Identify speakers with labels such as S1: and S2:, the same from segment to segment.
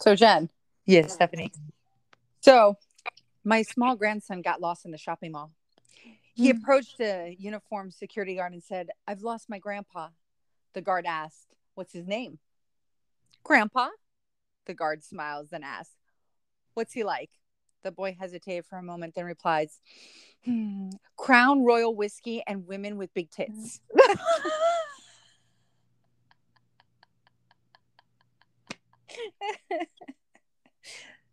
S1: So, Jen,
S2: Yes, Stephanie.
S1: so my small grandson got lost in the shopping mall. He
S2: Hmm.
S1: approached a uniformed security guard and said, I've lost my grandpa. The guard asked, What's his name? Grandpa? The guard smiles and asks, What's he like? The boy hesitated for a moment, then replies, "Hmm, Crown Royal whiskey and women with big tits.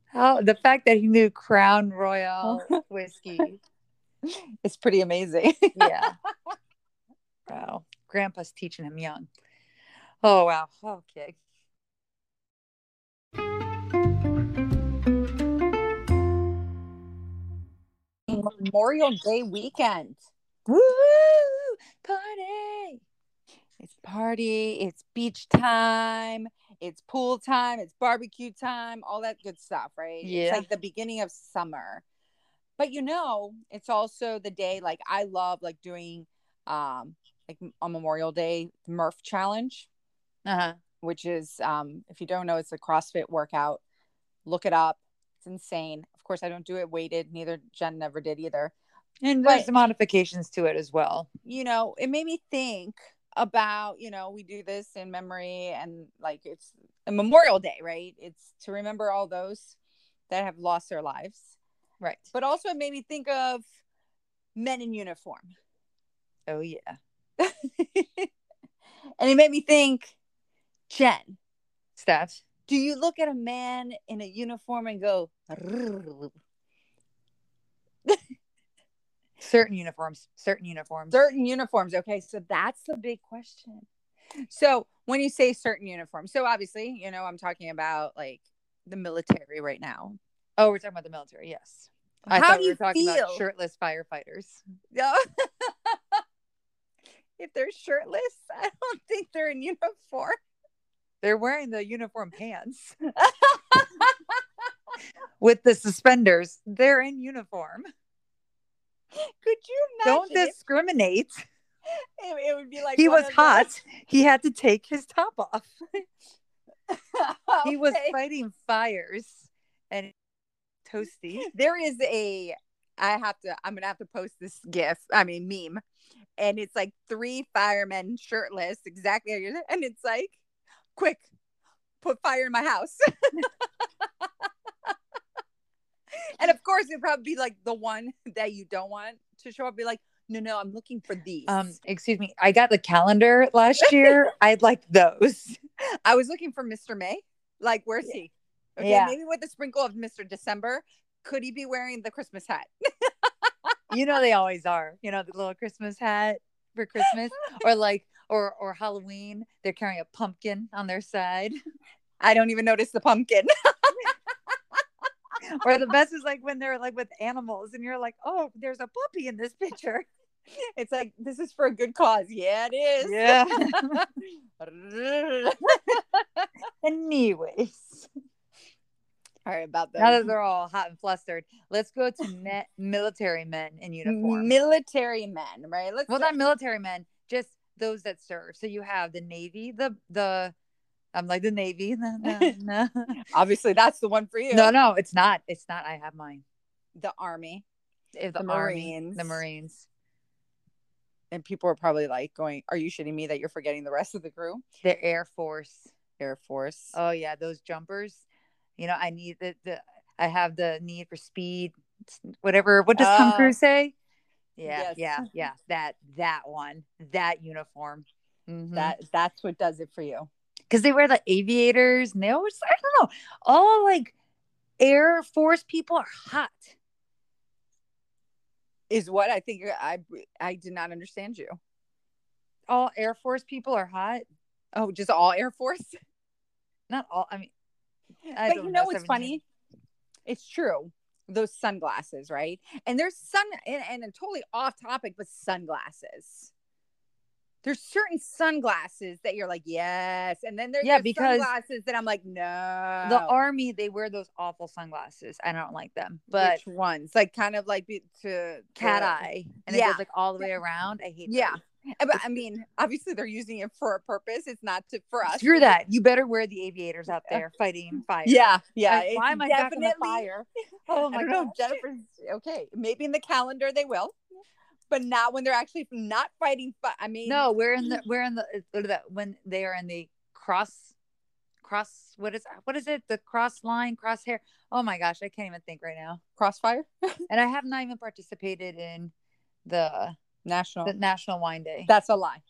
S2: How oh, the fact that he knew Crown Royal whiskey.
S1: It's pretty amazing.
S2: Yeah. wow. Grandpa's teaching him young. Oh wow. Okay.
S1: Memorial Day weekend.
S2: Woo! Party.
S1: It's party, it's beach time, it's pool time, it's barbecue time, all that good stuff, right?
S2: Yeah.
S1: It's like the beginning of summer. But you know, it's also the day like I love like doing um like on Memorial Day Murph challenge,
S2: Uh-huh.
S1: which is um if you don't know it's a CrossFit workout. Look it up. It's insane. Of course I don't do it weighted, neither Jen never did either.
S2: And there's
S1: But-
S2: modifications to it as well.
S1: you know, it made me think about, you know, we do this in memory and like it's a Memorial Day, right? It's to remember all those that have lost their lives.
S2: Right.
S1: But also it made me think of men in uniform.
S2: Oh yeah.
S1: and it made me think, Jen,
S2: Steph.
S1: do you look at a man in a uniform and go,
S2: Certain uniforms. Certain uniforms.
S1: certain uniforms. Okay, so that's the big question. So when you say certain uniforms, so obviously, you know, I'm talking about like the military right now.
S2: Oh, we're talking about the military. Yes. I
S1: How
S2: thought
S1: do
S2: we
S1: you
S2: were talking
S1: feel?
S2: about shirtless firefighters.
S1: Yeah. if they're shirtless, I don't think they're in uniform.
S2: They're wearing the uniform pants with the suspenders. They're in uniform. Don't discriminate.
S1: it, it would be like
S2: he was hot. He had to take his top off.
S1: those-
S2: He was fighting fires and toasty.
S1: there is a I have to I'm gonna have to post this gif, I mean meme. And it's like three firemen shirtless, exactly and it's like, quick, put fire in my house. and of course it'd probably be like the one that you don't want to show up, be like, no, no, I'm looking for these.
S2: Um, excuse me. I got the calendar last year. I'd like those.
S1: I was looking for Mr. May. Like, where's he? Okay,
S2: Yeah.
S1: maybe with a sprinkle of Mr. December. Could he be wearing the Christmas hat?
S2: You know they always are. You know the little Christmas hat for Christmas, or like, or or Halloween. They're carrying a pumpkin on their side.
S1: I don't even notice the pumpkin.
S2: Or the best is like when they're like with animals, and you're like, oh, there's a puppy in this picture.
S1: It's like this is for a good cause. Yeah, it is.
S2: Yeah. Anyways,
S1: All right, about
S2: now that
S1: the
S2: they're all hot and flustered, let's go to military men in uniform.
S1: military men, right? Let's
S2: well, not military men, just those that serve. So you have the Navy, the the I'm like the Navy. No, no, no.
S1: obviously that's the one for you.
S2: no, no, it's not. It's not. I have mine.
S1: the army The
S2: the, Army,
S1: Marines.
S2: the Marines,
S1: and people are probably like going, "Are you shitting me that you're forgetting the rest of the crew?"
S2: the Air Force.
S1: Air Force.
S2: Oh yeah, those jumpers. You know, I need the, the I have the need for speed. Whatever. What does Tom
S1: Uh,
S2: Cruise say? Yeah,
S1: yes.
S2: yeah, yeah. That that one, that uniform. Mhm.
S1: That that's what does it for you.
S2: Because they wear the aviators and they always I don't know. All like Air Force people are hot.
S1: Is what I think. I I did not understand you.
S2: All Air Force people are hot.
S1: Oh, just all Air Force.
S2: Not all. I mean, I
S1: but
S2: don't
S1: you know what's
S2: 17.
S1: funny? It's true. Those sunglasses, right? And there's sun and, and a totally off topic, but sunglasses. There's certain sunglasses that you're like, yes. And then there's
S2: Yeah, because
S1: sunglasses that I'm like, no.
S2: The army they wear those awful sunglasses. I don't like them, but
S1: which ones? Like kind of like be- to
S2: cat
S1: the-
S2: eye and it goes like all the way around. I hate.
S1: Yeah.
S2: those.
S1: But I mean, obviously they're using it for a purpose. It's not to for us.
S2: Screw that. You better wear the aviators out there fighting fire.
S1: Yeah, yeah.
S2: Like, why am I back on
S1: definitely-
S2: fire? Oh my
S1: know,
S2: god.
S1: Jennifer's okay. Maybe in the calendar they will, but not when they're actually not fighting. Fi- I mean,
S2: No, we're in the we're in the that when they are in the cross cross what is what is it? The cross line, crosshair. Oh my gosh, I can't even think right now.
S1: crossfire
S2: And I have not even participated in the
S1: national.
S2: the National Wine Day.
S1: That's a lie.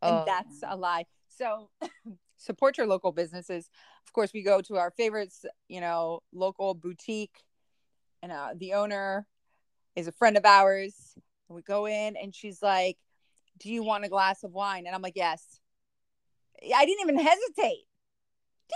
S1: and
S2: Oh.
S1: that's a lie. So support your local businesses. Of course, we go to our favorites, you know, local boutique, and uh, the owner is a friend of ours. And we go in, and she's like, "Do you want a glass of wine?" And I'm like, "Yes." I didn't even hesitate.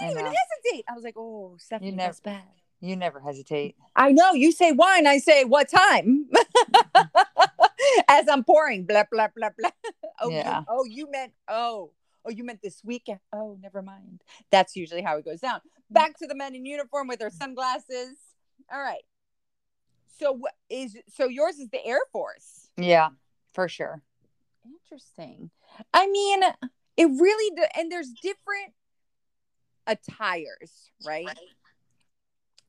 S2: I
S1: Didn't even hesitate. I was like, "Oh, Stephanie,
S2: You never-
S1: that's bad."
S2: You never hesitate.
S1: I know you say wine. I say what time? As I'm pouring, blah blah blah blah. Oh,
S2: Yeah.
S1: you, oh, you meant oh, oh, you meant this weekend. Oh, never mind. That's usually how it goes down. Mm. Back to the men in uniform with their sunglasses. All right. So what is so yours is the Air Force.
S2: Yeah, for sure.
S1: Interesting. I mean, it really do, and there's different attires, right?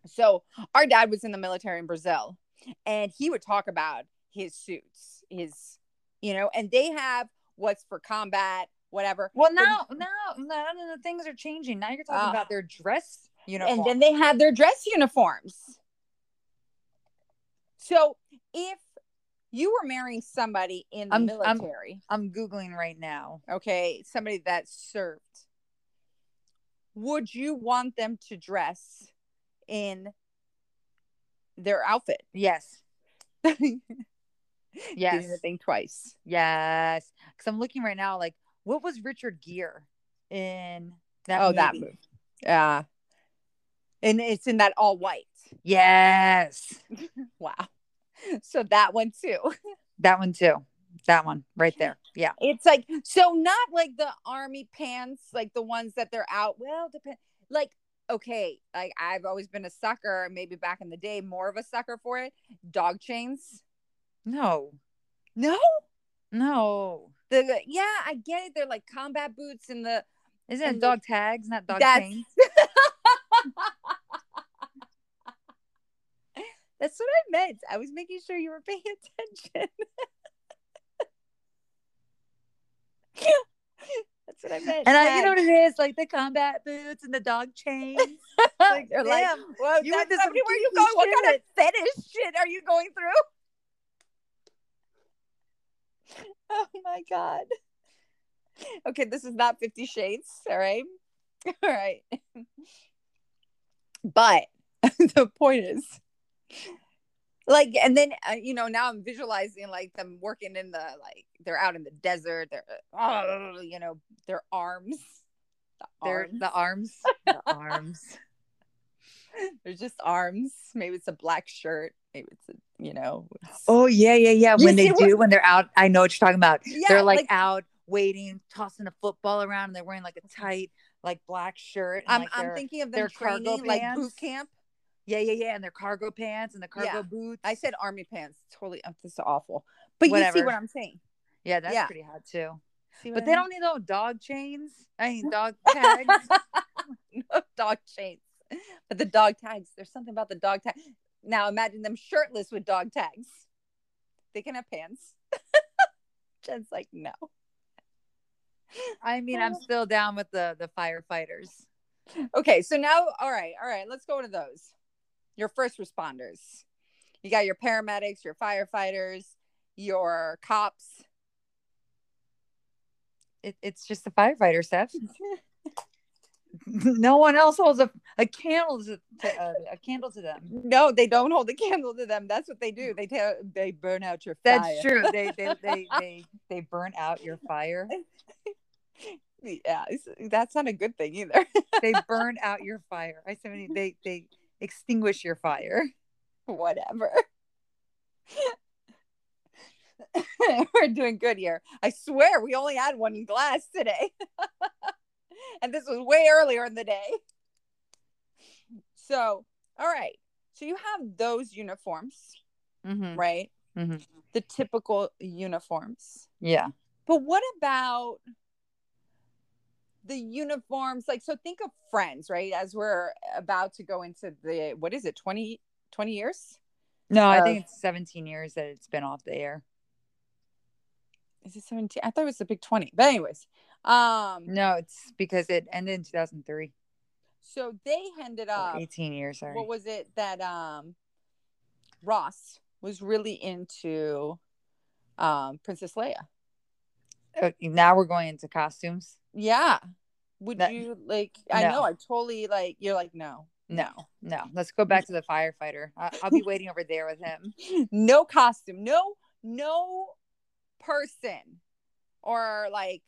S1: So our dad was in the military in Brazil, and he would talk about his suits, his, you know, and they have what's for combat, whatever.
S2: Well, now, now, now the things are changing. Now you're talking
S1: Ah.
S2: about their dress uniform.
S1: And then they have their dress uniforms. So if you were marrying somebody in the
S2: I'm- I'm-
S1: military,
S2: I'm googling right now.
S1: okay, somebody that served, would you want them to dress in their outfit?
S2: Yes, yes,
S1: think twice.
S2: yes. Because I'm looking right now. Like, what was Richard Gere in that?
S1: oh, that
S2: movie?
S1: movie. Yeah. And it's in that all white.
S2: Yes,
S1: Wow. So that one too.
S2: that one too. That one right there. Yeah.
S1: It's like so not like the army pants, like the ones that they're out. Well, depend like okay, like I've always been a sucker, maybe back in the day, more of a sucker for it. Dog chains.
S2: No,
S1: No.
S2: no.
S1: The yeah, I get it. They're like combat boots and the
S2: Isn't it dog tags, not dog
S1: That's-
S2: chains?
S1: That's what I meant. I was making sure you were paying attention. That's what I meant.
S2: And I, you know what it is, like the combat boots and the dog chains. Like,
S1: They're like, well,
S2: you
S1: you
S2: into some
S1: where are you? What kind of fetish shit are you going through? Oh my god. Okay, this is not Fifty Shades. All right, all right. But the point is, like, and then uh, you know now I'm visualizing like them working in the like they're out in the desert. They're oh, you know their arms. The
S2: they're
S1: arms.
S2: the arms. The arms.
S1: There's just arms. Maybe it's a black shirt. Maybe it's a, you know. it's-
S2: Oh yeah, yeah, yeah.
S1: You
S2: When they
S1: what-
S2: do, when they're out, I know what you're talking about.
S1: yeah,
S2: they're like, out waiting, tossing a football around, and they're wearing like a tight, like black shirt. And,
S1: I'm,
S2: like,
S1: I'm thinking of
S2: their
S1: them
S2: cargo
S1: training like boot camp.
S2: Yeah, yeah, yeah, and their cargo pants and the cargo
S1: Yeah.
S2: boots.
S1: I said army pants. Totally, uh, this is awful. But you see what I'm saying.
S2: yeah, that's
S1: yeah.
S2: pretty hot too. But
S1: I
S2: they
S1: mean?
S2: don't need no dog chains. I mean, dog tags.
S1: no dog chains. But the dog tags, there's something about the dog tag. Now imagine them shirtless with dog tags. They can have pants. Jen's like, no.
S2: I mean, I'm still down with the the firefighters.
S1: Okay, so now, all right, all right, let's go to those. Your first responders. You got your paramedics, your firefighters, your cops.
S2: It, it's just the firefighter, Steph. no one else holds a, a candle to, to uh, a candle to them.
S1: No, they don't hold a candle to them. That's what they do. They tell they burn out your fire.
S2: That's true. They they, they they they burn out your fire.
S1: Yeah, that's not a good thing either.
S2: They burn out your fire. I said they they extinguish your fire.
S1: Whatever. We're doing good here. I swear we only had one glass today. and this was way earlier in the day. So, all right. So you have those uniforms,
S2: Mm-hmm.
S1: right?
S2: Mhm.
S1: The typical uniforms.
S2: Yeah.
S1: But what about the uniforms? Like, so think of Friends, right? As we're about to go into the what is it, 20, 20 years?
S2: No, I think it's 17 years that it's been off the air.
S1: Is it 17? I thought it was the big 20. But anyways, um,
S2: No, it's because it ended in 2003.
S1: so they ended up
S2: 18 years, sorry.
S1: what was it that um Ross was really into um Princess Leia.
S2: Uh, now we're going into costumes.
S1: Yeah. Would
S2: That-
S1: you like I
S2: no.
S1: know I totally like you're like no.
S2: No, no. Let's go back to the firefighter. I- I'll be waiting over there with him.
S1: No costume. No no person or like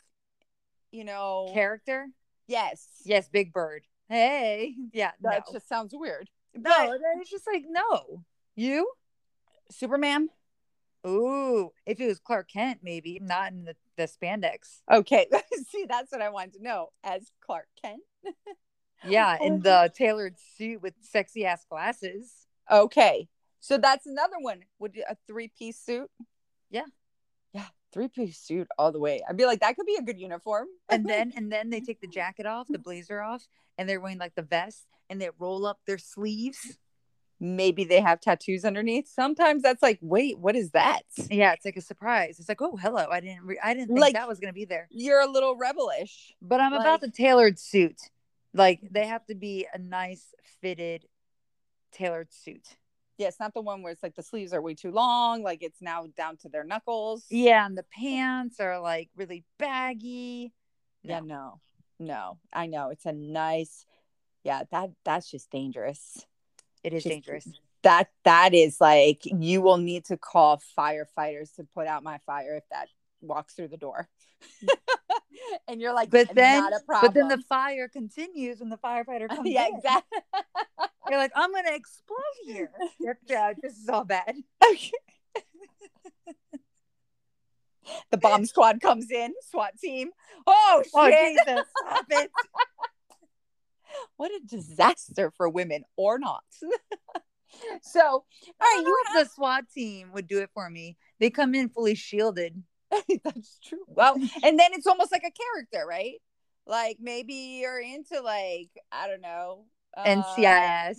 S1: you know
S2: Character?
S1: yes.
S2: Yes, Big Bird. Hey, yeah,
S1: That
S2: no.
S1: just sounds weird.
S2: no,
S1: But
S2: it's just like no. You?
S1: Superman?
S2: Ooh, if it was Clark Kent, maybe not in the, the spandex.
S1: Okay. See, that's what I wanted to know. As Clark Kent.
S2: Yeah, in the tailored suit with sexy ass glasses.
S1: Okay. So that's another one. Would you- a three piece suit?
S2: Yeah.
S1: Yeah. Three piece suit all the way. I'd be like, that could be a good uniform.
S2: And then and then they take the jacket off, the blazer off, and they're wearing like the vest and they roll up their sleeves.
S1: Maybe they have tattoos underneath. Sometimes that's like, wait, what is that?
S2: Yeah, it's like a surprise. It's like, oh, hello. I didn't re- I didn't think
S1: Like-
S2: that was gonna be there.
S1: You're a little rebellish.
S2: But I'm about the tailored suit. Like they have to be a nice fitted tailored suit.
S1: Yeah, it's not the one where it's like the sleeves are way too long, like it's now down to their knuckles.
S2: Yeah, and the pants are like really baggy.
S1: Yeah, no. No. I know. It's a nice yeah, that that's just dangerous.
S2: It is dangerous.
S1: That that is like you will need to call firefighters to put out my fire if that walks through the door. and you're like,
S2: But then
S1: not a problem.
S2: but then the fire continues when the firefighter comes in.
S1: yeah,
S2: in.
S1: exactly.
S2: You're like, I'm gonna explode here. yeah, this is all bad.
S1: the bomb squad comes in, SWAT team. Oh, oh shit!
S2: Oh Jesus, stop it.
S1: what a disaster for women or not. so, all right,
S2: You have the SWAT team would do it for me. They come in fully shielded.
S1: that's true. Well, and then it's almost like a character, right? Like maybe you're into like I don't know, uh,
S2: NCIS,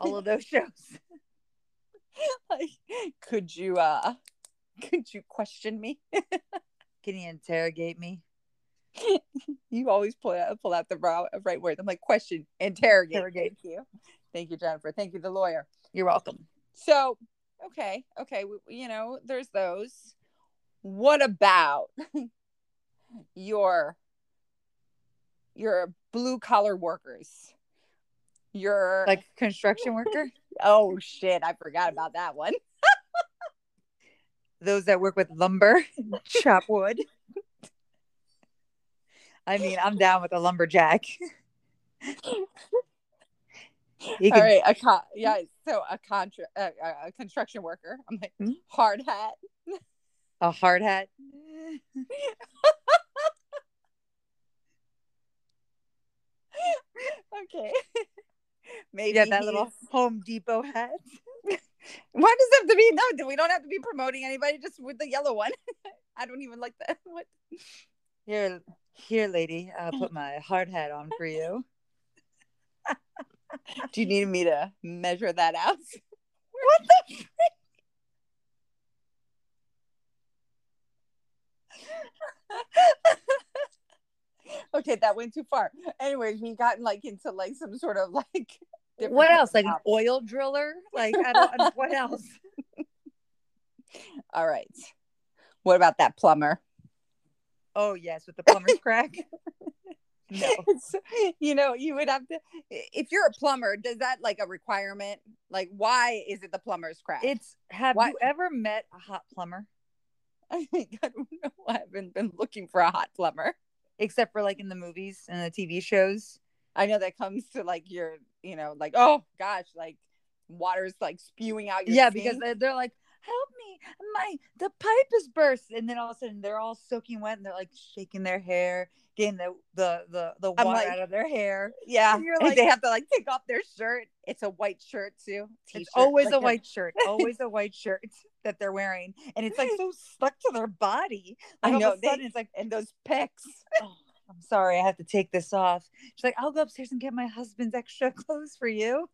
S2: all of those shows.
S1: like, could you uh, could you question me?
S2: Can you interrogate me?
S1: You always pull out pull out the right, word. I'm like question, interrogate.
S2: Interrogate.
S1: Thank you, thank you, Jennifer. Thank you, the lawyer.
S2: You're welcome.
S1: So, okay, okay, we, you know, there's those. What about your your blue collar workers? Your
S2: Like construction worker,
S1: oh shit, I forgot about that one.
S2: those that work with lumber, chop wood. I mean, I'm down with a lumberjack. He
S1: All
S2: can-
S1: right, a con- yeah, so a contra a, a- construction worker. I'm like
S2: Hmm?
S1: hard hat.
S2: A hard hat.
S1: Okay, maybe
S2: Yeah, that little Home Depot hat.
S1: Why does it have to be? No, we don't have to be promoting anybody. Just with the yellow one. I don't even like that. What?
S2: Here, here, lady. I'll put my hard hat on for you.
S1: Do you need me to measure that out?
S2: What the?
S1: okay, that went too far. Anyways, we gotten like into like some sort of like.
S2: What else? Like an oil driller? Like I don't. What else?
S1: All right. What about that plumber?
S2: Oh yes, with the plumber's crack. No.
S1: It's- you know, you would have to. If you're a plumber, does that like a requirement? Like, why is it the plumber's crack?
S2: It's. Have
S1: What?
S2: you ever met a hot plumber?
S1: I, think, I don't know. I haven't been looking for a hot plumber.
S2: Except for like in the movies and the TV shows.
S1: I know that comes to like your, you know, like oh gosh, like water's like spewing out your
S2: yeah,
S1: sink.
S2: because they're, they're like, "Help me! my the pipe is burst, and then all of a sudden they're all soaking wet, and they're like shaking their hair, getting the the the, the water
S1: like-
S2: out of their hair.
S1: Yeah,
S2: And you're
S1: and they have to like take off their shirt. It's a white shirt too.
S2: It's
S1: T-shirt,
S2: always
S1: like
S2: a white shirt, always a white shirt that they're wearing, and it's like so stuck to their body.
S1: I
S2: Like, all
S1: know.
S2: of a sudden,
S1: they,
S2: it's like,
S1: and those pecs.
S2: oh, I'm sorry, I have to take this off. She's like, I'll go upstairs and get my husband's extra clothes for you.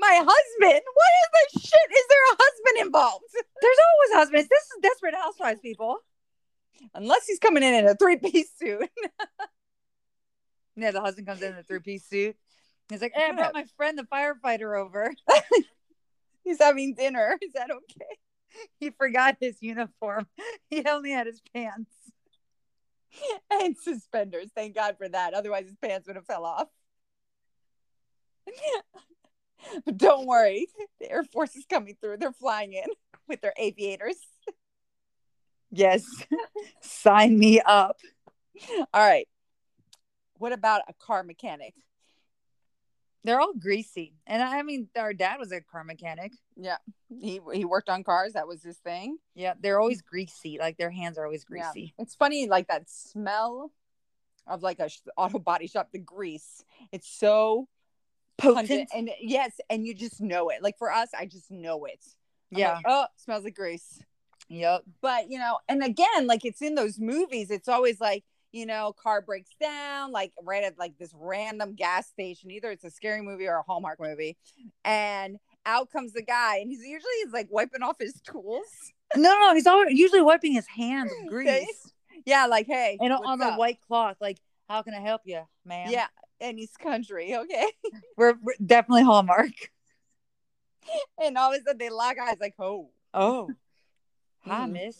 S1: My husband. What is this shit? Is there a husband involved?
S2: There's always husbands. This is desperate housewives, people.
S1: Unless he's coming in in a three piece suit.
S2: Yeah, the husband comes in in a three piece suit. He's like, hey, I brought my friend the firefighter over.
S1: he's having dinner. Is that okay?
S2: he forgot his uniform. He only had his pants.
S1: And suspenders. Thank God for that. Otherwise, his pants would have fell off. but don't worry, the Air Force is coming through. They're flying in with their aviators.
S2: Yes. Sign me up.
S1: All right. What about a car mechanic?
S2: They're all greasy. And I mean, our dad was a car mechanic.
S1: Yeah, he he worked on cars. That was his thing.
S2: Yeah, they're always greasy. Like their hands are always
S1: Yeah.
S2: greasy.
S1: It's funny, like that smell of like a sh- auto body shop, the grease. It's so
S2: Potent.
S1: and yes, and you just know it. Like for us, I just know it. I'm
S2: Yeah.
S1: like, oh, smells like grease.
S2: Yep.
S1: But you know, and again, like it's in those movies. It's always like you know, car breaks down, like right at like this random gas station. Either it's a scary movie or a Hallmark movie, and out comes the guy, and he's usually he's like wiping off his tools.
S2: No, no, he's always usually wiping his hands with grease
S1: Yeah, like hey,
S2: and on the
S1: up?
S2: white cloth. Like, how can I help you, man?
S1: Yeah, and he's country, okay.
S2: we're, we're definitely Hallmark.
S1: And all of a sudden they lock eyes, like, oh.
S2: Oh, hi,
S1: Mm.
S2: miss.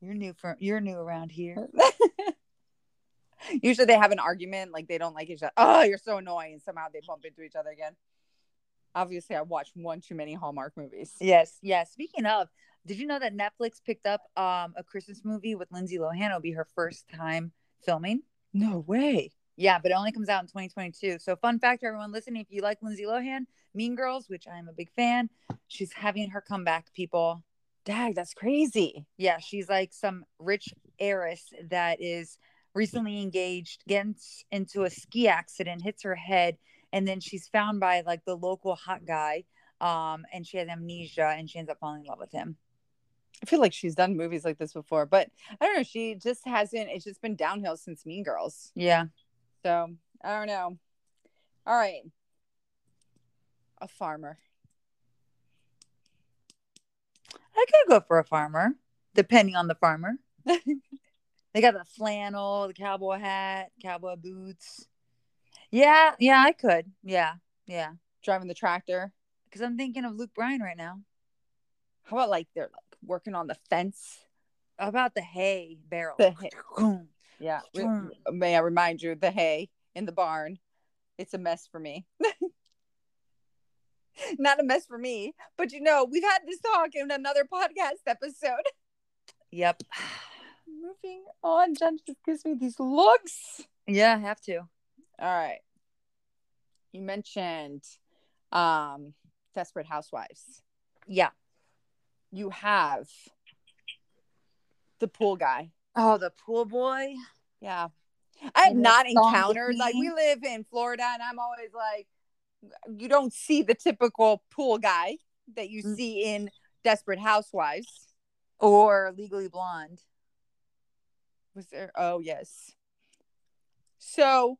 S2: You're new for you're new around here.
S1: Usually they have an argument, like they don't like each other. Oh, you're so annoying. And somehow they bump into each other again. Obviously, I watched one too many Hallmark movies.
S2: Yes, yes. Speaking of, did you know that Netflix picked up um a Christmas movie with Lindsay Lohan? It'll be her first time filming.
S1: No way.
S2: Yeah, but it only comes out in 2022. So, fun fact to everyone listening: if you like Lindsay Lohan, Mean Girls, which I am a big fan, she's having her comeback. People,
S1: Dag, that's crazy.
S2: yeah, she's like some rich heiress that is recently engaged, gets into a ski accident, hits her head, and then she's found by like the local hot guy. Um, and she has amnesia, and she ends up falling in love with him.
S1: I feel like she's done movies like this before, but I don't know. She just hasn't, it's just been downhill since Mean Girls.
S2: Yeah,
S1: So I don't know. All right. A farmer.
S2: I could go for a farmer, depending on the farmer. they got the flannel, the cowboy hat, cowboy boots. Yeah, yeah, I could. Yeah, yeah.
S1: Driving the tractor.
S2: Because I'm thinking of Luke Bryan right now.
S1: How about like they're like working on the fence?
S2: How about the hay barrel?
S1: The hay. Yeah. May I remind you, the hay in the barn, it's a mess for me. Not a mess for me, but you know, we've had this talk in another podcast episode.
S2: Yep.
S1: Moving on, Jen just gives me these looks.
S2: Yeah, I have to.
S1: All right. You mentioned um Desperate Housewives.
S2: Yeah.
S1: You have the pool guy.
S2: Oh, the pool boy.
S1: Yeah. I have not encountered like we live in Florida and I'm always like you don't see the typical pool guy that you
S2: Mm.
S1: see in Desperate Housewives.
S2: Or Legally Blonde.
S1: Was there oh yes. So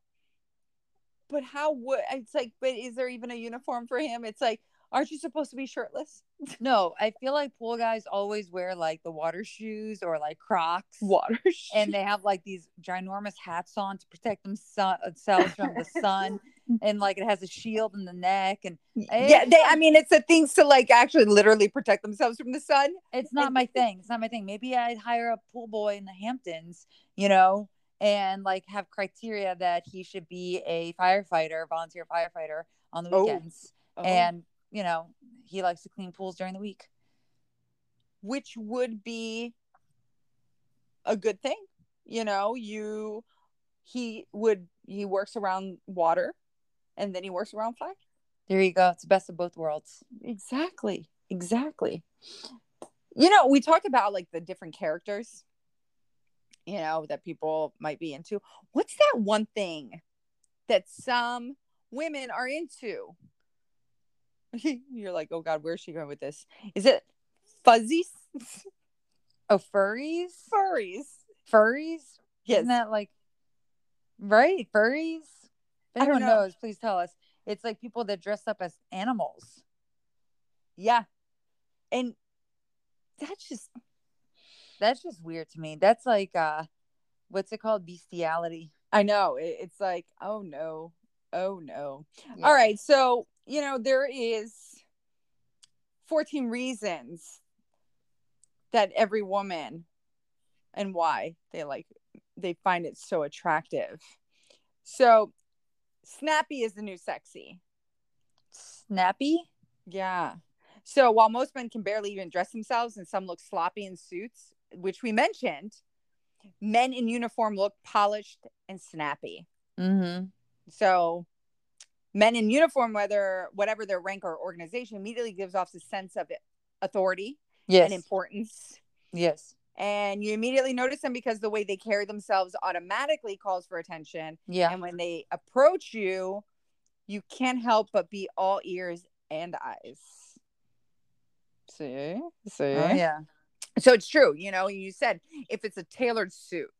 S1: but how would it's like but is there even a uniform for him? It's like aren't you supposed to be shirtless?
S2: No, I feel like pool guys always wear like the water shoes or like Crocs.
S1: Water. shoes.
S2: and they have like these ginormous hats on to protect themselves from the sun and like it has a shield in the neck and
S1: yeah, they I mean it's a things to like actually literally protect themselves from the sun.
S2: it's not my thing it's not my thing maybe i'd hire a pool boy in the hamptons you know and like have criteria that he should be a firefighter volunteer firefighter on the
S1: Oh.
S2: weekends uh-huh. and you know he likes to clean pools during the week
S1: which would be a good thing. You know you he would he works around water and then he works around fire.
S2: There you go. It's the best of both worlds.
S1: Exactly. Exactly. You know, we talk about like the different characters, you know, that people might be into. What's that one thing that some women are into? You're like, oh God, where's she going with this? Is it fuzzies?
S2: Oh, furries?
S1: Furries.
S2: Furries?
S1: Yes.
S2: Isn't that like right? Furries? If
S1: I don't
S2: anyone
S1: know.
S2: knows, please tell us. It's like people that dress up as animals.
S1: Yeah. And that's just
S2: That's just weird to me. That's like uh what's it called? Bestiality.
S1: I know. It's like, oh no. Oh no.
S2: Yeah.
S1: All right. So, you know, there is 14 reasons that every woman and why they like they find it so attractive. So, snappy is the new sexy.
S2: Snappy?
S1: Yeah. So, while most men can barely even dress themselves and some look sloppy in suits, which we mentioned, men in uniform look polished and snappy.
S2: Mm-hmm.
S1: So men in uniform, whether whatever their rank or organization, immediately gives off the sense of authority
S2: Yes.
S1: and importance.
S2: yes.
S1: And you immediately notice them because the way they carry themselves automatically calls for attention.
S2: Yeah.
S1: And when they approach you, you can't help but be all ears and eyes. See? See?
S2: Oh, yeah.
S1: So it's true, you know, you said if it's a tailored suit,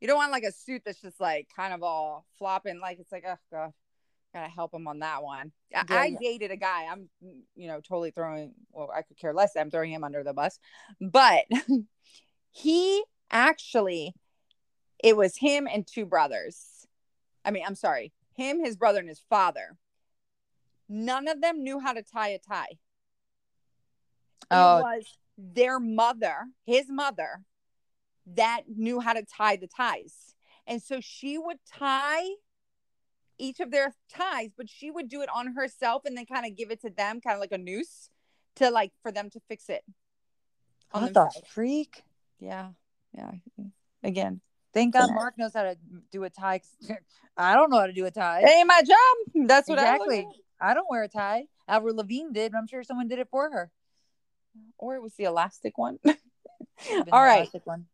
S1: you don't want like a suit that's just like kind of all flopping, like it's like, oh god, gotta help him on that one. I,
S2: Yeah,
S1: I
S2: yeah.
S1: dated a guy. I'm, you know, totally throwing. Well, I could care less. I'm throwing him under the bus, but he actually, it was him and two brothers. I mean, I'm sorry, him, his brother, and his father. None of them knew how to tie a tie.
S2: Oh.
S1: It was their mother, his mother, that knew how to tie the ties. And so she would tie each of their ties, but she would do it on herself and then kind of give it to them, kind of like a noose to like for them to fix it. on
S2: What the freak?
S1: Yeah. Yeah. Mm-hmm. Again,
S2: Thank God Mark knows how to do a tie. I don't know how to do a tie.
S1: it ain't my job. That's what
S2: exactly.
S1: I
S2: I don't wear a tie. Avril Lavigne did, but I'm sure someone did it for her.
S1: Or it was the elastic one. All right.
S2: elastic One.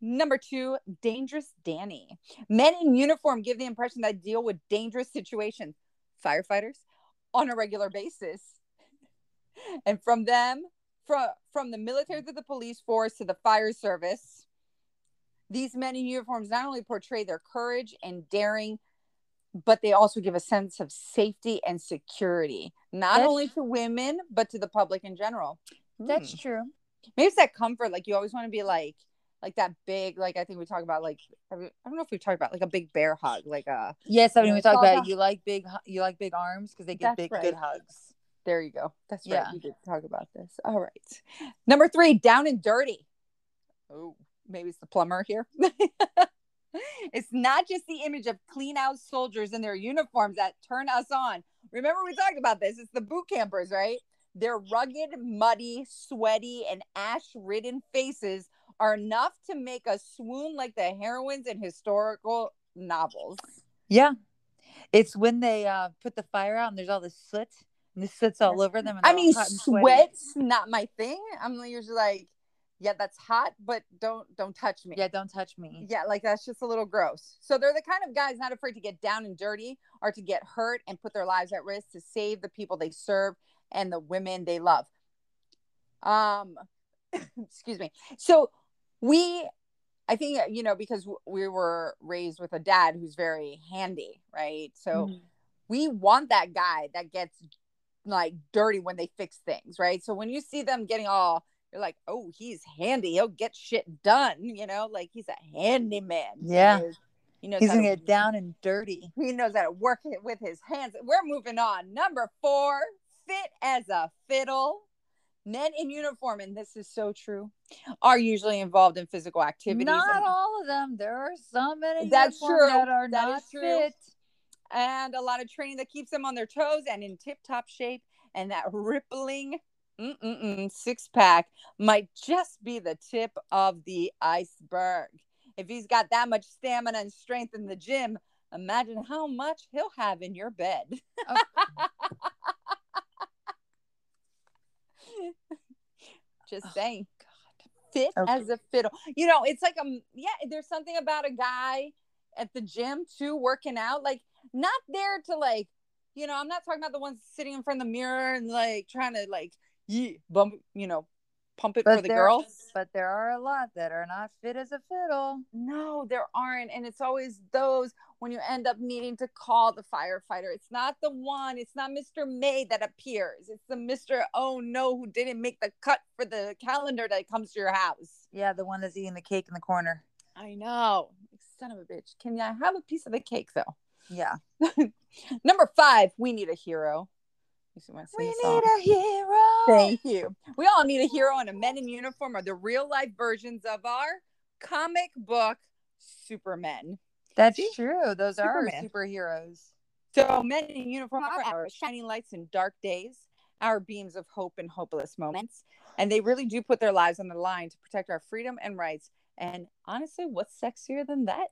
S1: Number two, dangerous Danny. Men in uniform give the impression that deal with dangerous situations, firefighters, on a regular basis. And from them, from from the military to the police force to the fire service, these men in uniforms not only portray their courage and daring, but they also give a sense of safety and security, not
S2: That's-
S1: only to women but to the public in general.
S2: That's
S1: Hmm
S2: true.
S1: maybe it's that comfort like you always want to be like like that big like i think we talk about like i don't know if we talked about like a big bear hug like uh
S2: Yes, I mean we
S1: it's
S2: talk about you like big you like big arms because they get
S1: That's
S2: big good hugs.
S1: there you go. That's right.
S2: Yeah.
S1: we did talk about this. All right. Number three down and dirty. Oh maybe it's the plumber here. It's not just the image of clean out soldiers in their uniforms that turn us on. Remember we talked about this it's the boot campers right? Their rugged muddy sweaty and ash ridden faces are enough to make us swoon like the heroines in historical novels
S2: Yeah. It's when they uh put the fire out and there's all this soot and the soot's all over them. And
S1: I mean, sweat's not my thing. I'm usually like, yeah, that's hot, but don't don't touch me.
S2: Yeah, don't touch me.
S1: Yeah, like that's just a little gross. So they're the kind of guys not afraid to get down and dirty or to get hurt and put their lives at risk to save the people they serve and the women they love. Um, excuse me. So we, I think you know because we were raised with a dad who's very handy, right? So
S2: Mhm.
S1: we want that guy that gets like dirty when they fix things, right? So when you see them getting all, you're like, oh, he's handy. He'll get shit done, you know, like he's a handyman.
S2: Yeah.
S1: He, is- he knows
S2: He's gonna
S1: to-
S2: get down and dirty.
S1: He knows how to work it with his hands. We're moving on. Number four, fit as a fiddle. Men in uniform, and this is so true, are usually involved in physical activities.
S2: Not all of them. There are some men in
S1: That's
S2: uniform
S1: true.
S2: that are
S1: That
S2: not
S1: true.
S2: fit.
S1: and a lot of training that keeps them on their toes and in tip top shape. And that rippling six pack might just be the tip of the iceberg. If he's got that much stamina and strength in the gym, imagine how much he'll have in your bed. just
S2: Oh,
S1: saying. fit
S2: Okay.
S1: as a fiddle. You know, it's like um yeah, there's something about a guy at the gym too working out like not there to like you know, I'm not talking about the ones sitting in front of the mirror and like trying to like yeah, bump, you know, pump it for the girls.
S2: But there are a lot that are not fit as a fiddle.
S1: No, there aren't. And it's always those when you end up needing to call the firefighter. It's not the one, it's not Mr. May that appears. It's the Mr. Oh no, who didn't make the cut for the calendar that comes to your house.
S2: Yeah, the one that's eating the cake in the corner.
S1: I know. Son of a bitch. Can I have a piece of the cake though?
S2: Yeah.
S1: Number five, we need a hero. You see my
S2: We need
S1: song?
S2: a hero.
S1: Thank you. We all need a hero, and a men in uniform are the real life versions of our comic book Supermen.
S2: That's
S1: See?
S2: true. Those are
S1: Superman.
S2: superheroes.
S1: So, men in uniform are our shining lights in dark days, our beams of hope in hopeless moments. And they really do put their lives on the line to protect our freedom and rights. And honestly, what's sexier than that?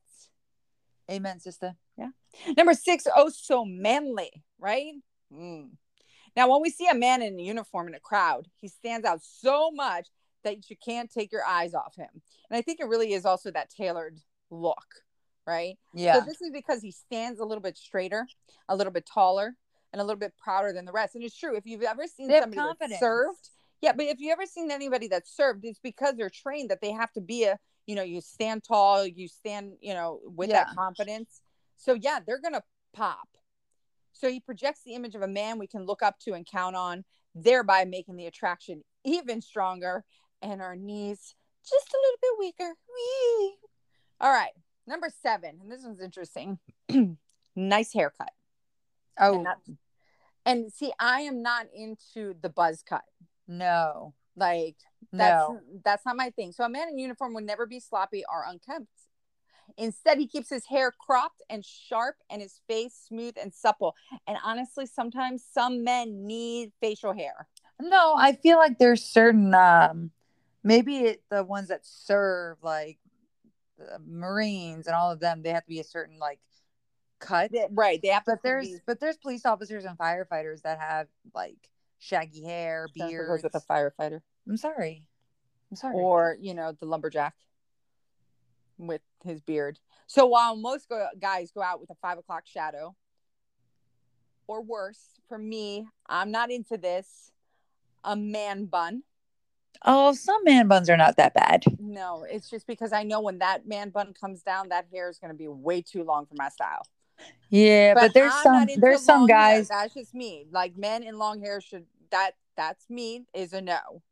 S2: Amen, sister. Yeah.
S1: Number six, oh, so manly, right? Mm. Now, when we see a man in a uniform in a crowd, he stands out so much that you can't take your eyes off him. And I think it really is also that tailored look, right?
S2: Yeah.
S1: So this is because he stands a little bit straighter, a little bit taller, and a little bit prouder than the rest. And it's true. If you've ever seen somebody
S2: confidence.
S1: served, yeah, but if you've ever seen anybody that's served, it's because they're trained that they have to be a, you know, you stand tall, you stand, you know, with
S2: Yeah.
S1: that confidence. So yeah, they're gonna pop. So he projects the image of a man we can look up to and count on, thereby making the attraction even stronger and our knees just a little bit weaker. Whee! All right, number seven, and this one's interesting. nice haircut.
S2: oh,
S1: And, that- and see, I am not into the buzz cut.
S2: no.
S1: Like that's
S2: No.
S1: that's not my thing. So a man in uniform would never be sloppy or unkempt. Instead, he keeps his hair cropped and sharp and his face smooth and supple. And honestly, sometimes some men need facial hair.
S2: No, I feel like there's certain um maybe it, the ones that serve like the Marines and all of them, they have to be a certain like cut.
S1: Right. They have to
S2: But there's
S1: be-
S2: but there's police officers and firefighters that have like shaggy hair, beards.
S1: goes with a firefighter.
S2: I'm sorry. I'm sorry.
S1: Or, you know, the lumberjack with his beard. So while most go- guys go out with a five o'clock shadow, or worse, for me, I'm not into this. A man bun.
S2: oh, some man buns are not that bad.
S1: No, it's just because I know when that man bun comes down, that hair is going to be way too long for my style.
S2: Yeah, but, there's
S1: I'm
S2: some there's some
S1: long hair.
S2: guys.
S1: That's just me. Like men in long hair should that that's me is a no.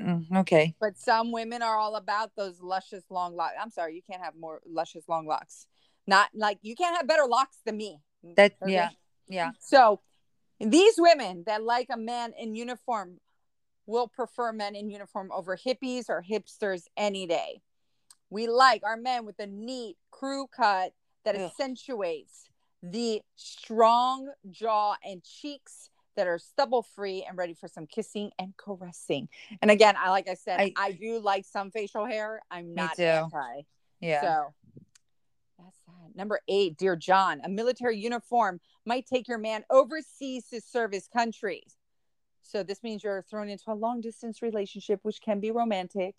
S2: Mm, okay.
S1: But some women are all about those luscious long locks. I'm sorry, you can't have more luscious long locks. Not like you can't have better locks than me.
S2: That
S1: Okay?
S2: yeah. Yeah.
S1: So these women that like a man in uniform will prefer men in uniform over hippies or hipsters any day. We like our men with a neat crew cut that
S2: Ugh.
S1: accentuates the strong jaw and cheeks that are stubble free and ready for some kissing and caressing. And again, I like I said, I,
S2: I-
S1: do like some facial hair. I'm not anti.
S2: Yeah.
S1: So that's that. Number eight, dear John, a military uniform might take your man overseas to serve his country. So this means you're thrown into a long distance relationship, which can be romantic.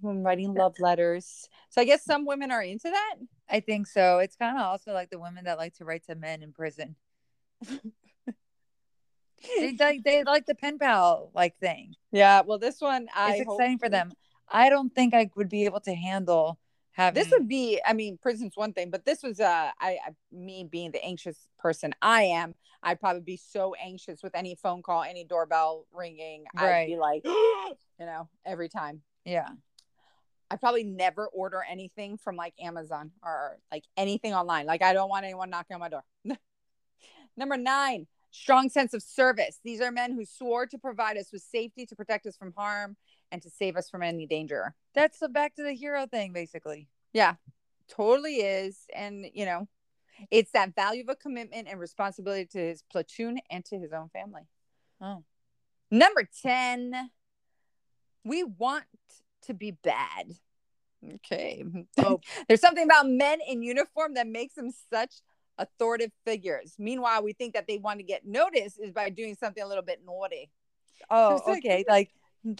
S1: When writing love letters. So I guess some women are into that.
S2: I think so. It's kind of also like the women that like to write to men in prison. they like they like the pen pal like thing.
S1: Yeah. Well, this one I
S2: It's exciting for them. I don't think I would be able to handle having
S1: This would be, I mean, prison's one thing, but this was uh I, I me being the anxious person I am, I'd probably be so anxious with any phone call, any doorbell ringing. I'd be like, you know, every time.
S2: yeah.
S1: I probably never order anything from like Amazon or like anything online. Like I don't want anyone knocking on my door. Number nine, strong sense of service. These are men who swore to provide us with safety, to protect us from harm, and to save us from any danger.
S2: That's the back to the hero thing, basically.
S1: Yeah, totally is. And you know, it's that value of a commitment and responsibility to his platoon and to his own family.
S2: Oh.
S1: Number 10, we want to be bad. Okay.
S2: Oh.
S1: There's something about men in uniform that makes them such authoritative figures. Meanwhile, we think that they want to get noticed is by doing something a little bit naughty.
S2: Oh,
S1: like-
S2: okay. Like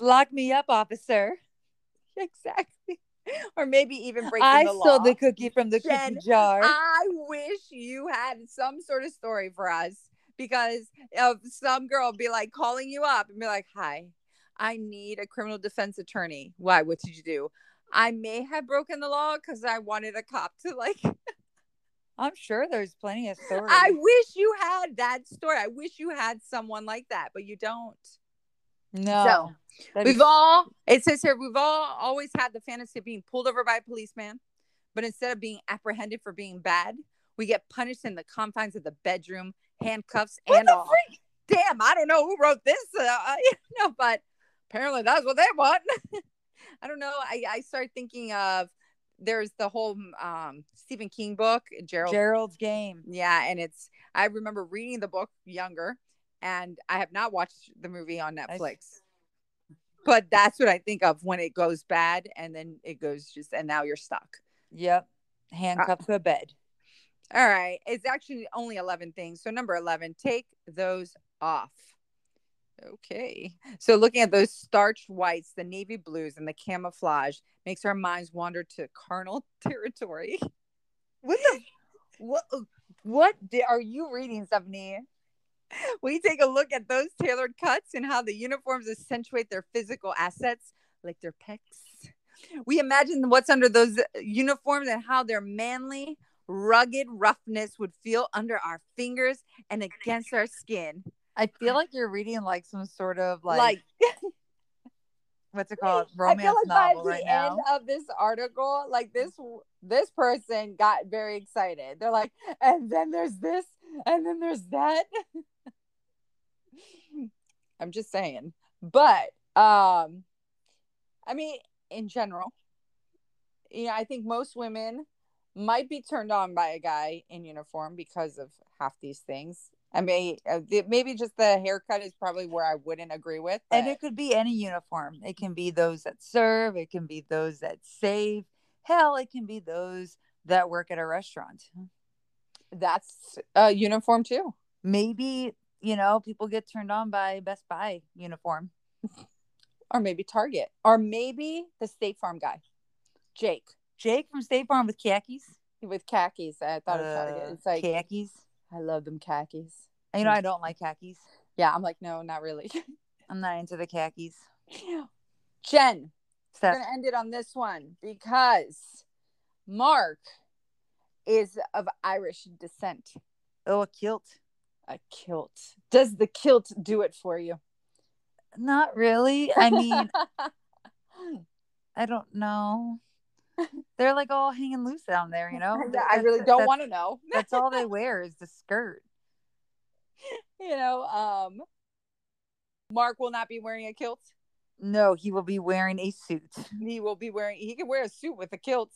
S2: lock me up, officer.
S1: exactly. Or maybe even breaking
S2: I
S1: the law.
S2: I stole the cookie from the
S1: Jen,
S2: cookie jar.
S1: I wish you had some sort of story for us because of some girl be like calling you up and be like, "Hi, I need a criminal defense attorney. Why? What did you do? I may have broken the law because I wanted a cop to like.
S2: I'm sure there's plenty of stories.
S1: I wish you had that story. I wish you had someone like that, but you don't.
S2: no. That'd
S1: We've all, it says here, we've all always had the fantasy of being pulled over by a policeman, but instead of being apprehended for being bad, we get punished in the confines of the bedroom, handcuffs,
S2: What
S1: and all. Damn, I don't know who wrote this, uh, you know, but apparently that's what they want. I don't know. I, I started thinking of there's the whole um, Stephen King book, Gerald
S2: Gerald's game.
S1: yeah, and it's I remember reading the book younger, and I have not watched the movie on
S2: I
S1: Netflix. But that's what I think of when it goes bad, and then it goes just, and now you're stuck.
S2: Yep. Handcuffed to a bed.
S1: All right, it's actually only eleven things. So number eleven, take those off. Okay, so looking at those starched whites, the navy blues, and the camouflage makes our minds wander to carnal territory.
S2: What the what oh, what di- are you reading, Stephanie?
S1: we take a look at those tailored cuts and how the uniforms accentuate their physical assets, like their pecs. We imagine what's under those uniforms and how their manly, rugged roughness would feel under our fingers and against our skin.
S2: I feel like you're reading like some sort of like,
S1: Like,
S2: what's it called?
S1: I
S2: Romance
S1: feel like
S2: novel
S1: by the
S2: right now.
S1: end of this article, like this this person got very excited. They're like, and then there's this, and then there's that. I'm just saying. But um I mean, in general, you know, I think most women might be turned on by a guy in uniform because of half these things. I mean, uh, maybe just the haircut is probably where I wouldn't agree with.
S2: And it could be any uniform. It can be those that serve, it can be those that save. Hell, it can be those that work at a restaurant.
S1: that's a uniform too.
S2: Maybe, you know, people get turned on by Best Buy uniform.
S1: Or maybe Target. Or maybe the State Farm guy. Jake
S2: Jake from State Farm with khakis.
S1: with khakis. I thought of Target.
S2: Uh,
S1: It's like
S2: khakis.
S1: I love them khakis.
S2: And, you know, I don't like khakis.
S1: Yeah, I'm like, no, not really.
S2: I'm not into the khakis.
S1: Jen, we're gonna end it on this one because Mark is of Irish descent.
S2: oh, a kilt.
S1: A kilt. Does the kilt do it for you?
S2: Not really. I mean, I don't know. They're like all hanging loose down there, you know.
S1: I really don't want to know.
S2: That's all they wear is the skirt.
S1: You know, um, Mark will not be wearing a kilt.
S2: No, he will be wearing a suit.
S1: He will be wearing. He can wear a suit with a kilt.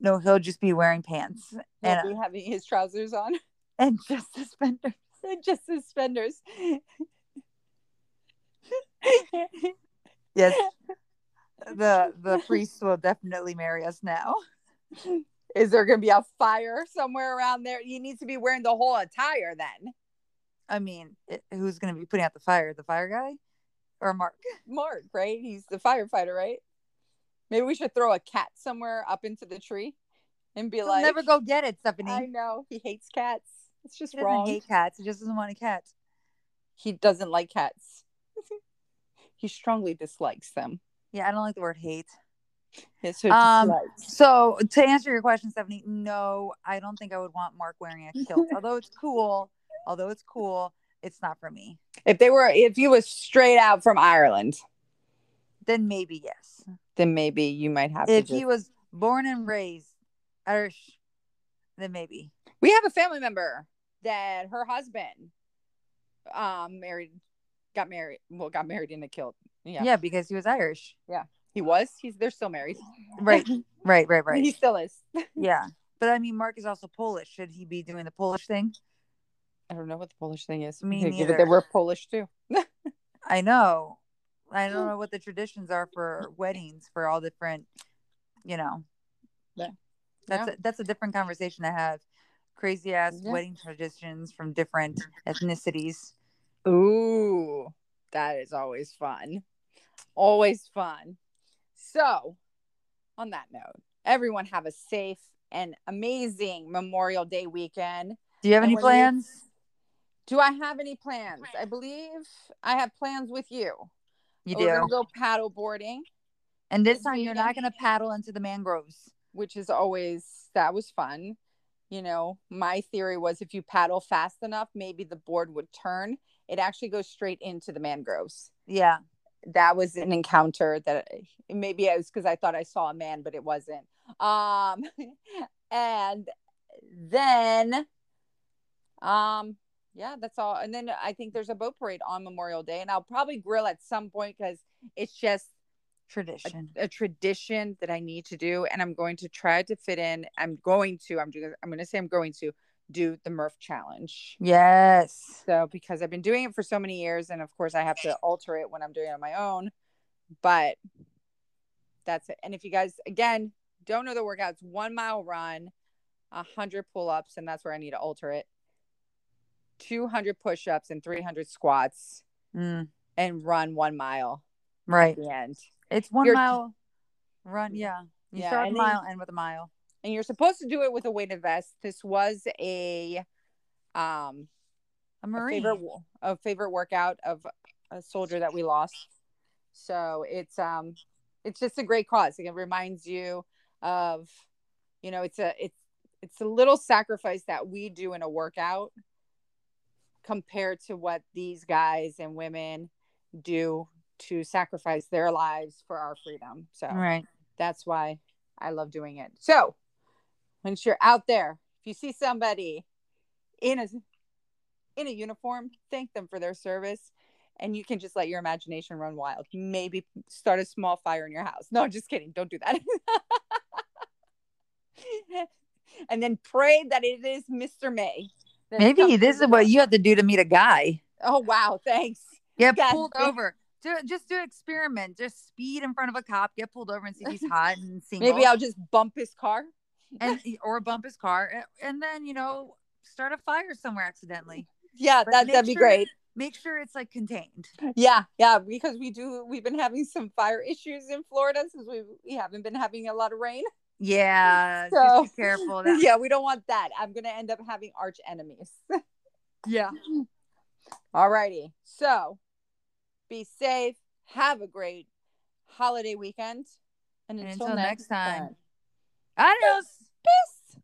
S2: No, he'll just be wearing pants
S1: He'll
S2: and,
S1: be having his trousers on
S2: and just suspenders.
S1: and just suspenders.
S2: Yes. The the priest will definitely marry us now.
S1: Is there going to be a fire somewhere around there? You need to be wearing the whole attire then.
S2: I mean, it, who's going to be putting out the fire? The fire guy or Mark?
S1: Mark, right? He's the firefighter, right? Maybe we should throw a cat somewhere up into the tree and be
S2: He'll
S1: like,
S2: never go get it, Stephanie.
S1: I know he hates cats. It's just
S2: he doesn't
S1: wrong.
S2: hate cats. He just doesn't want a cat.
S1: he doesn't like cats. he strongly dislikes them.
S2: Yeah, I don't like the word hate.
S1: His so
S2: Um. So to answer your question, Stephanie, no, I don't think I would want Mark wearing a kilt. although it's cool, although it's cool, it's not for me.
S1: If they were, if he was straight out from Ireland,
S2: Then maybe yes.
S1: then maybe you might have to.
S2: If
S1: to.
S2: he was born and raised Irish, then maybe.
S1: we have a family member that her husband, um, married, got married. Well, got married in a kilt. Yeah,
S2: Yeah, because he was Irish. Yeah.
S1: He was. He's they're still married.
S2: Right, right, right, right.
S1: He still is.
S2: yeah. But I mean, Mark is also Polish. Should he be doing the Polish thing?
S1: I don't know what the Polish thing is.
S2: Me neither.
S1: They were Polish too.
S2: I know. I don't know what the traditions are for weddings for all different, you know.
S1: Yeah.
S2: That's
S1: Yeah.
S2: a, that's a different conversation to have. Crazy ass
S1: Yeah.
S2: wedding traditions from different ethnicities.
S1: Ooh, that is always fun. Always fun. So, on that note, everyone have a safe and amazing Memorial Day weekend.
S2: Do you have
S1: And
S2: any plans?
S1: Do I have any plans? I believe I have plans with you.
S2: You
S1: We're
S2: do.
S1: gonna go paddle boarding,
S2: And this
S1: this
S2: time you're not going to paddle into the mangroves.
S1: which is always that was fun. You know, my theory was if you paddle fast enough, maybe the board would turn. It actually goes straight into the mangroves.
S2: Yeah.
S1: That was an encounter that maybe it was because I thought I saw a man, but it wasn't. Um, and then, um, yeah, that's all. And then I think there's a boat parade on Memorial Day, and I'll probably grill at some point because it's just
S2: Tradition.
S1: a tradition that I need to do, and I'm going to try to fit in. I'm going to. I'm doing. I'm going to say I'm going to do the Murph challenge.
S2: Yes.
S1: So because I've been doing it for so many years, and of course I have to alter it when I'm doing it on my own. But that's it. And if you guys again don't know the workouts, one mile run, a hundred pull ups, and that's where I need to alter it. Two hundred push ups and three hundred squats,
S2: Mm,
S1: and run one mile
S2: right.
S1: at the end.
S2: It's one
S1: You're-
S2: mile run. Yeah. You
S1: Yeah,
S2: start a mile, end with a mile.
S1: And you're supposed to do it with a weighted vest. This was a um
S2: A
S1: a
S2: marine.
S1: favorite a favorite workout of a soldier that we lost. So it's um it's just a great cause. It reminds you of you know it's a it's it's a little sacrifice that we do in a workout compared to what these guys and women do to sacrifice their lives for our freedom. So
S2: Right.
S1: that's why I love doing it. So, once you're out there, if you see somebody in a in a uniform, thank them for their service, and you can just let your imagination run wild. Maybe start a small fire in your house. No, just kidding. Don't do that. and then pray that it is Mr. May.
S2: Maybe this is what you have to do to meet a guy.
S1: Oh wow! Thanks.
S2: Get
S1: God,
S2: pulled over. Do just do experiment. Just speed in front of a cop. Get pulled over and see if he's hot and single.
S1: Maybe I'll just bump his car.
S2: And or bump his car, and then you know start a fire somewhere accidentally.
S1: Yeah,
S2: But
S1: that, that'd be
S2: sure-
S1: great.
S2: Make sure it's like contained.
S1: Yeah, yeah, because we do we've been having some fire issues in Florida since we we haven't been having a lot of rain.
S2: Yeah,
S1: So-
S2: just be careful. That,
S1: yeah, we don't want that. I'm gonna end up having arch enemies.
S2: yeah.
S1: Alrighty. So be safe, have a great holiday weekend. And
S2: And
S1: until,
S2: until
S1: next
S2: next time.
S1: time.
S2: Adios.
S1: Peace.